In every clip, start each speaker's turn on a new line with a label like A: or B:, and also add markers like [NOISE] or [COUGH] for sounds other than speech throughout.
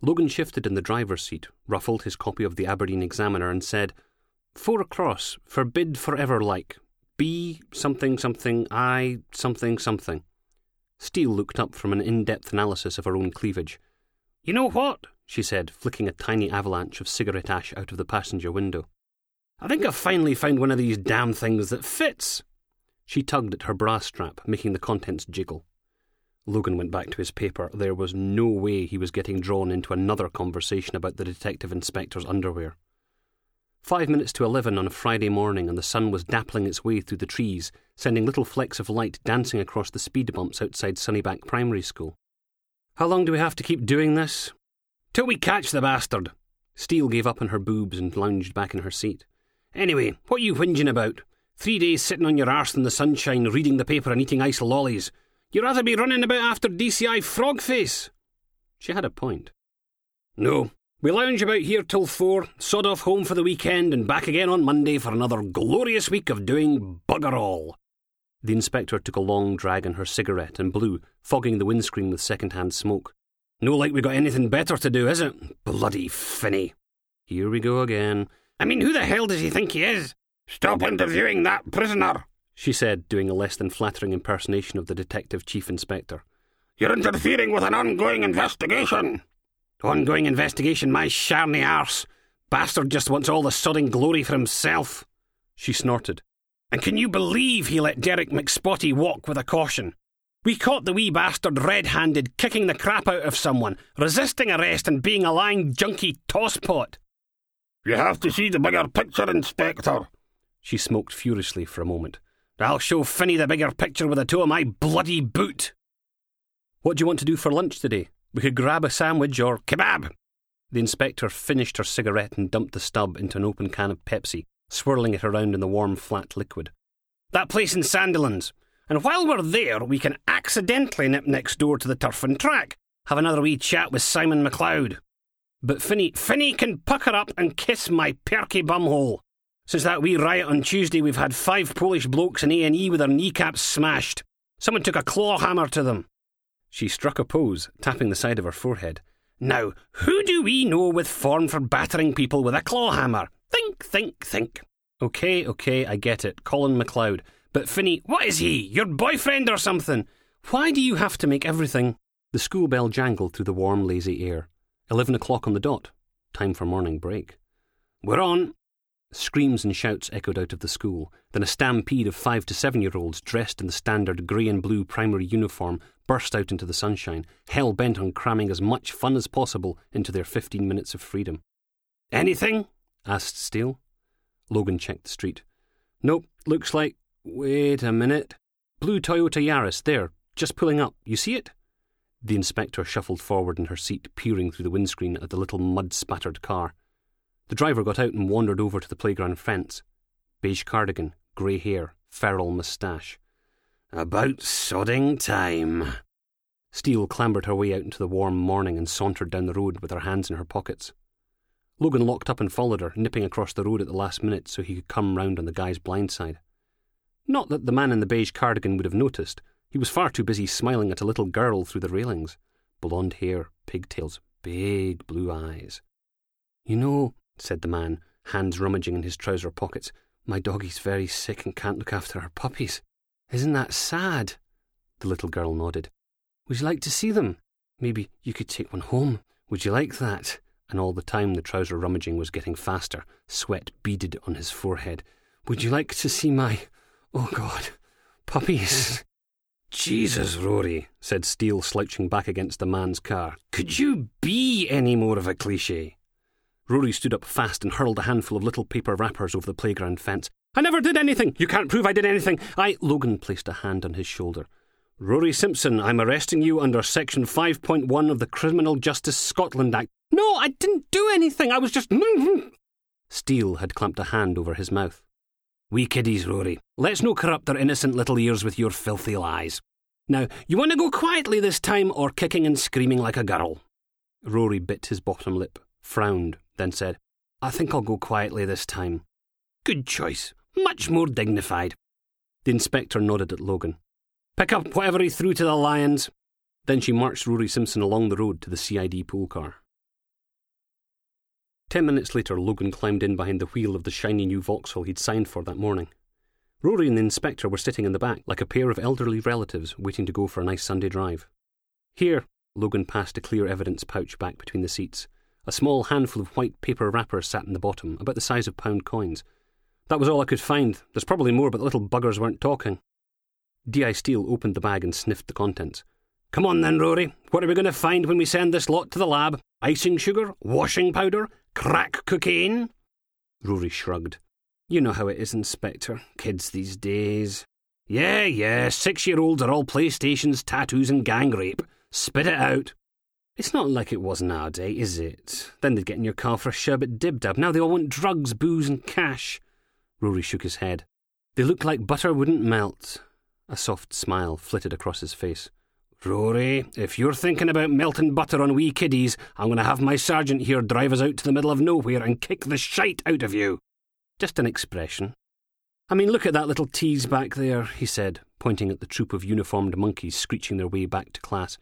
A: Logan shifted in the driver's seat, ruffled his copy of the Aberdeen Examiner, and said, Four across, forbid forever like. B something something, I something something. Steele looked up from an in depth analysis of her own cleavage. You know what? she said, flicking a tiny avalanche of cigarette ash out of the passenger window. I think I've finally found one of these damn things that fits. She tugged at her bra strap, making the contents jiggle. Logan went back to his paper. There was no way he was getting drawn into another conversation about the detective inspector's underwear. Five minutes to eleven on a Friday morning, and the sun was dappling its way through the trees, sending little flecks of light dancing across the speed bumps outside Sunnybank Primary School. How long do we have to keep doing this? Till we catch the bastard. Steele gave up on her boobs and lounged back in her seat. Anyway, what are you whinging about? Three days sitting on your arse in the sunshine, reading the paper and eating ice lollies. You'd rather be running about after DCI Frogface. She had a point. No, we lounge about here till four, sod off home for the weekend, and back again on Monday for another glorious week of doing bugger all. The inspector took a long drag on her cigarette and blew, fogging the windscreen with second-hand smoke. No like we got anything better to do, is it? Bloody Finnie. Here we go again. I mean, who the hell does he think he is? Stop interviewing that prisoner, she said, doing a less than flattering impersonation of the detective chief inspector. You're interfering with an ongoing investigation. Ongoing investigation, my sharny arse. Bastard just wants all the sodding glory for himself. She snorted. And can you believe he let Derek McSpotty walk with a caution? We caught the wee bastard red handed kicking the crap out of someone, resisting arrest and being a lying junkie tosspot. You have to see the bigger picture, Inspector, she smoked furiously for a moment. I'll show Finnie the bigger picture with the toe of my bloody boot. What do you want to do for lunch today? We could grab a sandwich or kebab. The inspector finished her cigarette and dumped the stub into an open can of Pepsi, swirling it around in the warm, flat liquid. That place in Sandilands. And while we're there, we can accidentally nip next door to the turf and track, have another wee chat with Simon McLeod. But Finnie, Finnie can pucker up and kiss my perky bumhole. Since that wee riot on Tuesday, we've had five Polish blokes in A&E with their kneecaps smashed. Someone took a claw hammer to them. She struck a pose, tapping the side of her forehead. Now, who do we know with form for battering people with a claw hammer? Think, think, think. Okay, okay, I get it. Colin McLeod. But Finnie, what is he? Your boyfriend or something? Why do you have to make everything? The school bell jangled through the warm, lazy air. Eleven o'clock on the dot. Time for morning break. We're on. Screams and shouts echoed out of the school. Then a stampede of five to seven year olds dressed in the standard grey and blue primary uniform burst out into the sunshine, hell bent on cramming as much fun as possible into their fifteen minutes of freedom. Anything? asked Steele. Logan checked the street. Nope, looks like. Wait a minute. Blue Toyota Yaris, there, just pulling up. You see it? The inspector shuffled forward in her seat, peering through the windscreen at the little mud spattered car. The driver got out and wandered over to the playground fence. Beige cardigan, grey hair, feral moustache. About sodding time. Steele clambered her way out into the warm morning and sauntered down the road with her hands in her pockets. Logan locked up and followed her, nipping across the road at the last minute so he could come round on the guy's blind side. Not that the man in the beige cardigan would have noticed. He was far too busy smiling at a little girl through the railings. Blonde hair, pigtails, big blue eyes. You know, said the man, hands rummaging in his trouser pockets. My doggie's very sick and can't look after her puppies. Isn't that sad? The little girl nodded. Would you like to see them? Maybe you could take one home. Would you like that? And all the time the trouser rummaging was getting faster, sweat beaded on his forehead. Would you like to see my. Oh, God. Puppies. [LAUGHS] Jesus, Rory, said Steele, slouching back against the man's car. Could you be any more of a cliche? Rory stood up fast and hurled a handful of little paper wrappers over the playground fence. I never did anything! You can't prove I did anything! I. Logan placed a hand on his shoulder. Rory Simpson, I'm arresting you under Section 5.1 of the Criminal Justice Scotland Act. No, I didn't do anything. I was just. [LAUGHS] Steele had clamped a hand over his mouth. We kiddies, Rory. Let's no corrupt their innocent little ears with your filthy lies. Now, you want to go quietly this time or kicking and screaming like a girl? Rory bit his bottom lip, frowned, then said, I think I'll go quietly this time. Good choice. Much more dignified. The inspector nodded at Logan. Pick up whatever he threw to the lions. Then she marched Rory Simpson along the road to the CID pool car. Ten minutes later, Logan climbed in behind the wheel of the shiny new Vauxhall he'd signed for that morning. Rory and the inspector were sitting in the back like a pair of elderly relatives waiting to go for a nice Sunday drive. Here, Logan passed a clear evidence pouch back between the seats. A small handful of white paper wrappers sat in the bottom, about the size of pound coins. That was all I could find. There's probably more, but the little buggers weren't talking. D.I. Steele opened the bag and sniffed the contents. Come on then, Rory. What are we going to find when we send this lot to the lab? Icing sugar? Washing powder? Crack cocaine? Rory shrugged. You know how it is, Inspector. Kids these days. Yeah, yeah, six year olds are all PlayStations, tattoos, and gang rape. Spit it out. It's not like it was nowadays, is it? Then they'd get in your car for a sherbet dib dab. Now they all want drugs, booze, and cash. Rory shook his head. They look like butter wouldn't melt. A soft smile flitted across his face. Rory, if you're thinking about melting butter on wee kiddies, I'm going to have my sergeant here drive us out to the middle of nowhere and kick the shite out of you. Just an expression. I mean, look at that little tease back there, he said, pointing at the troop of uniformed monkeys screeching their way back to class.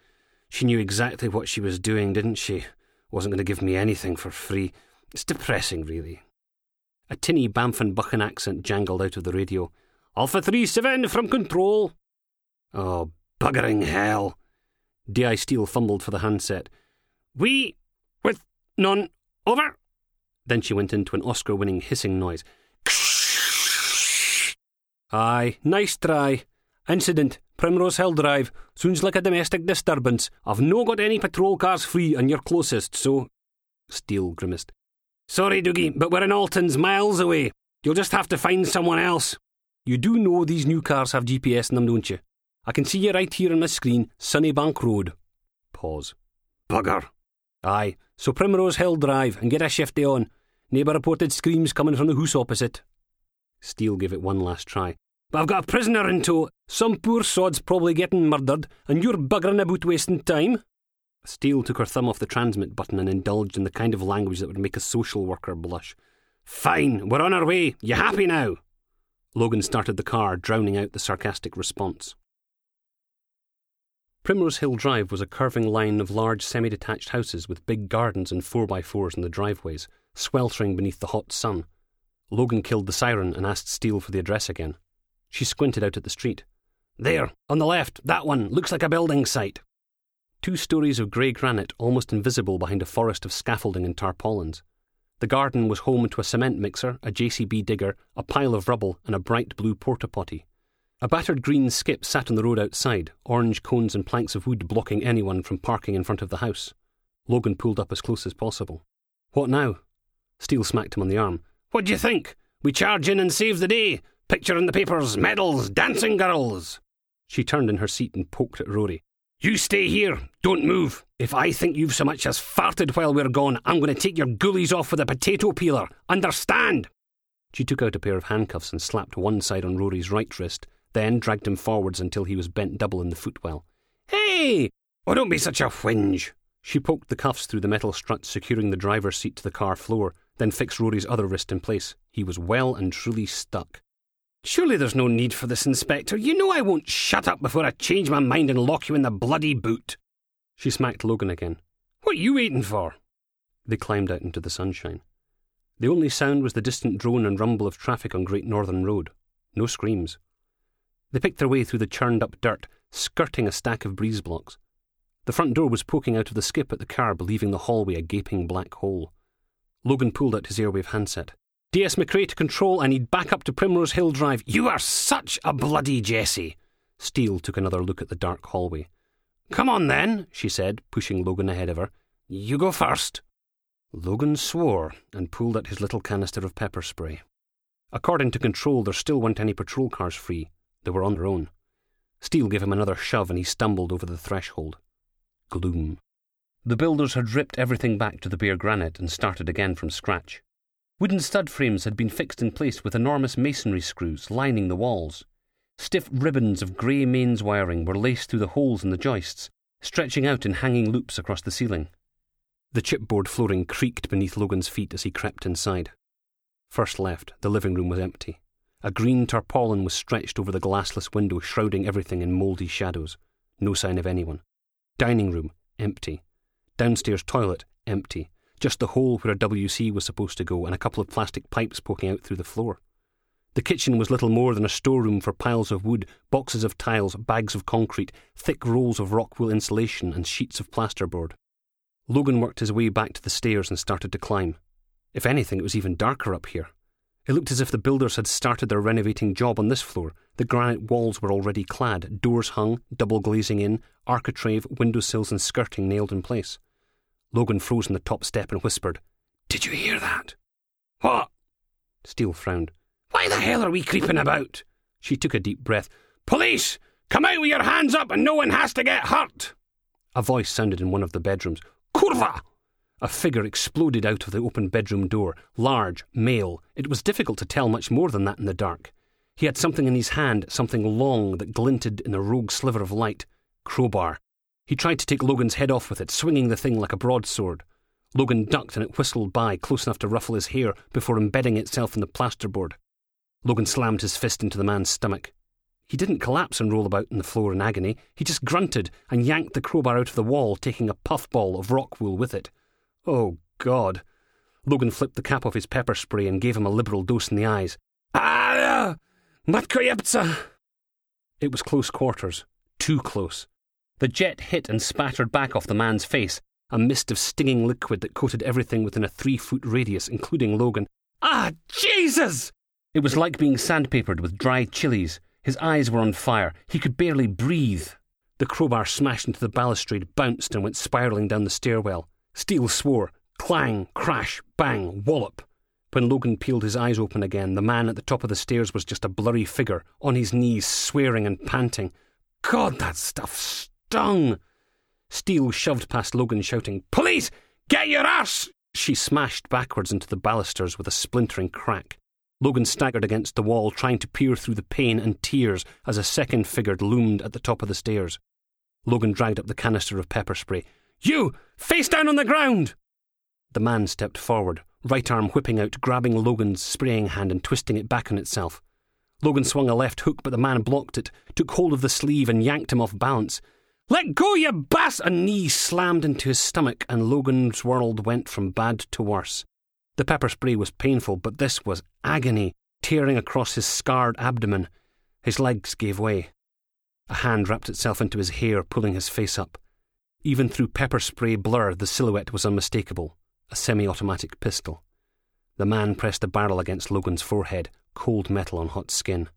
A: She knew exactly what she was doing, didn't she? Wasn't going to give me anything for free. It's depressing, really. A tinny Buchan accent jangled out of the radio. Alpha 3-7 from control. Oh, buggering hell. D.I. Steele fumbled for the handset. We, with none, over. Then she went into an Oscar winning hissing noise. Aye, nice try. Incident, Primrose Hill Drive. Sounds like a domestic disturbance. I've no got any patrol cars free, and you're closest, so. Steele grimaced. Sorry, Doogie, but we're in Altens, miles away. You'll just have to find someone else. You do know these new cars have GPS in them, don't you? I can see you right here on the screen, Sunnybank Road. Pause. Bugger. Aye, so Primrose Hill Drive and get a shifty on. Neighbour reported screams coming from the house opposite. Steele gave it one last try. But I've got a prisoner in tow. Some poor sod's probably getting murdered, and you're buggering about wasting time. Steele took her thumb off the transmit button and indulged in the kind of language that would make a social worker blush. Fine, we're on our way. You happy now? Logan started the car, drowning out the sarcastic response. Primrose Hill Drive was a curving line of large semi detached houses with big gardens and 4x4s in the driveways, sweltering beneath the hot sun. Logan killed the siren and asked Steele for the address again. She squinted out at the street. There, on the left, that one, looks like a building site. Two stories of grey granite, almost invisible behind a forest of scaffolding and tarpaulins. The garden was home to a cement mixer, a JCB digger, a pile of rubble, and a bright blue porta potty. A battered green skip sat on the road outside, orange cones and planks of wood blocking anyone from parking in front of the house. Logan pulled up as close as possible. What now? Steele smacked him on the arm. What do you think? We charge in and save the day. Picture in the papers, medals, dancing girls. She turned in her seat and poked at Rory. You stay here. Don't move. If I think you've so much as farted while we're gone, I'm going to take your ghoulies off with a potato peeler. Understand? She took out a pair of handcuffs and slapped one side on Rory's right wrist, then dragged him forwards until he was bent double in the footwell. Hey! Oh, don't be such a whinge. She poked the cuffs through the metal struts securing the driver's seat to the car floor, then fixed Rory's other wrist in place. He was well and truly stuck. Surely there's no need for this, Inspector. You know I won't shut up before I change my mind and lock you in the bloody boot. She smacked Logan again. What are you waiting for? They climbed out into the sunshine. The only sound was the distant drone and rumble of traffic on Great Northern Road. No screams. They picked their way through the churned up dirt, skirting a stack of breeze blocks. The front door was poking out of the skip at the curb, leaving the hallway a gaping black hole. Logan pulled out his airwave handset. DS McRae to control. I need backup to Primrose Hill Drive. You are such a bloody Jessie. Steele took another look at the dark hallway. Come on then, she said, pushing Logan ahead of her. You go first. Logan swore and pulled at his little canister of pepper spray. According to control, there still weren't any patrol cars free. They were on their own. Steele gave him another shove and he stumbled over the threshold. Gloom. The builders had ripped everything back to the bare granite and started again from scratch. Wooden stud frames had been fixed in place with enormous masonry screws lining the walls. Stiff ribbons of grey mains wiring were laced through the holes in the joists, stretching out in hanging loops across the ceiling. The chipboard flooring creaked beneath Logan's feet as he crept inside. First left, the living room was empty. A green tarpaulin was stretched over the glassless window, shrouding everything in mouldy shadows. No sign of anyone. Dining room, empty. Downstairs toilet, empty. Just the hole where a WC was supposed to go, and a couple of plastic pipes poking out through the floor. The kitchen was little more than a storeroom for piles of wood, boxes of tiles, bags of concrete, thick rolls of rock wool insulation, and sheets of plasterboard. Logan worked his way back to the stairs and started to climb. If anything, it was even darker up here. It looked as if the builders had started their renovating job on this floor. The granite walls were already clad, doors hung, double glazing in, architrave, windowsills, and skirting nailed in place. Logan froze on the top step and whispered, Did you hear that?
B: What?
A: Steele frowned.
B: Why the hell are we creeping about?
A: She took a deep breath.
B: Police! Come out with your hands up and no one has to get hurt!
A: A voice sounded in one of the bedrooms.
B: Kurwa!
A: A figure exploded out of the open bedroom door, large, male. It was difficult to tell much more than that in the dark. He had something in his hand, something long that glinted in a rogue sliver of light. Crowbar. He tried to take Logan's head off with it, swinging the thing like a broadsword. Logan ducked and it whistled by, close enough to ruffle his hair before embedding itself in the plasterboard. Logan slammed his fist into the man's stomach. He didn't collapse and roll about on the floor in agony. He just grunted and yanked the crowbar out of the wall, taking a puffball of rock wool with it. Oh, God. Logan flipped the cap off his pepper spray and gave him a liberal dose in the eyes.
B: Ah! Matkoyepza!
A: It was close quarters. Too close. The jet hit and spattered back off the man's face, a mist of stinging liquid that coated everything within a three foot radius, including Logan.
B: Ah, Jesus!
A: It was like being sandpapered with dry chilies. His eyes were on fire. He could barely breathe. The crowbar smashed into the balustrade, bounced, and went spiralling down the stairwell. Steele swore. Clang, crash, bang, wallop. When Logan peeled his eyes open again, the man at the top of the stairs was just a blurry figure, on his knees, swearing and panting. God, that stuff stung! Steele shoved past Logan, shouting,
B: Police! Get your ass!
A: She smashed backwards into the balusters with a splintering crack. Logan staggered against the wall, trying to peer through the pain and tears as a second figure loomed at the top of the stairs. Logan dragged up the canister of pepper spray.
B: You! Face down on the ground!
A: The man stepped forward, right arm whipping out, grabbing Logan's spraying hand and twisting it back on itself. Logan swung a left hook, but the man blocked it, took hold of the sleeve, and yanked him off balance.
B: Let go, you bass!
A: A knee slammed into his stomach, and Logan's world went from bad to worse. The pepper spray was painful, but this was agony, tearing across his scarred abdomen. His legs gave way. A hand wrapped itself into his hair, pulling his face up. Even through pepper spray blur, the silhouette was unmistakable a semi automatic pistol. The man pressed the barrel against Logan's forehead, cold metal on hot skin.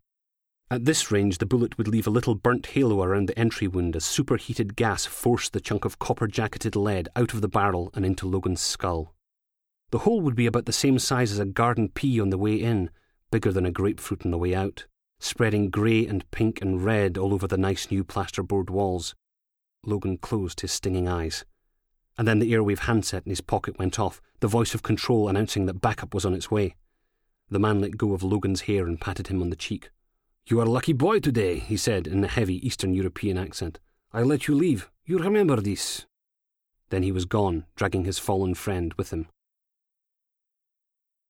A: At this range, the bullet would leave a little burnt halo around the entry wound as superheated gas forced the chunk of copper jacketed lead out of the barrel and into Logan's skull. The hole would be about the same size as a garden pea on the way in, bigger than a grapefruit on the way out, spreading grey and pink and red all over the nice new plasterboard walls. Logan closed his stinging eyes. And then the airwave handset in his pocket went off, the voice of control announcing that backup was on its way. The man let go of Logan's hair and patted him on the cheek. You are a lucky boy today, he said in a heavy Eastern European accent. I let you leave. You remember this. Then he was gone, dragging his fallen friend with him.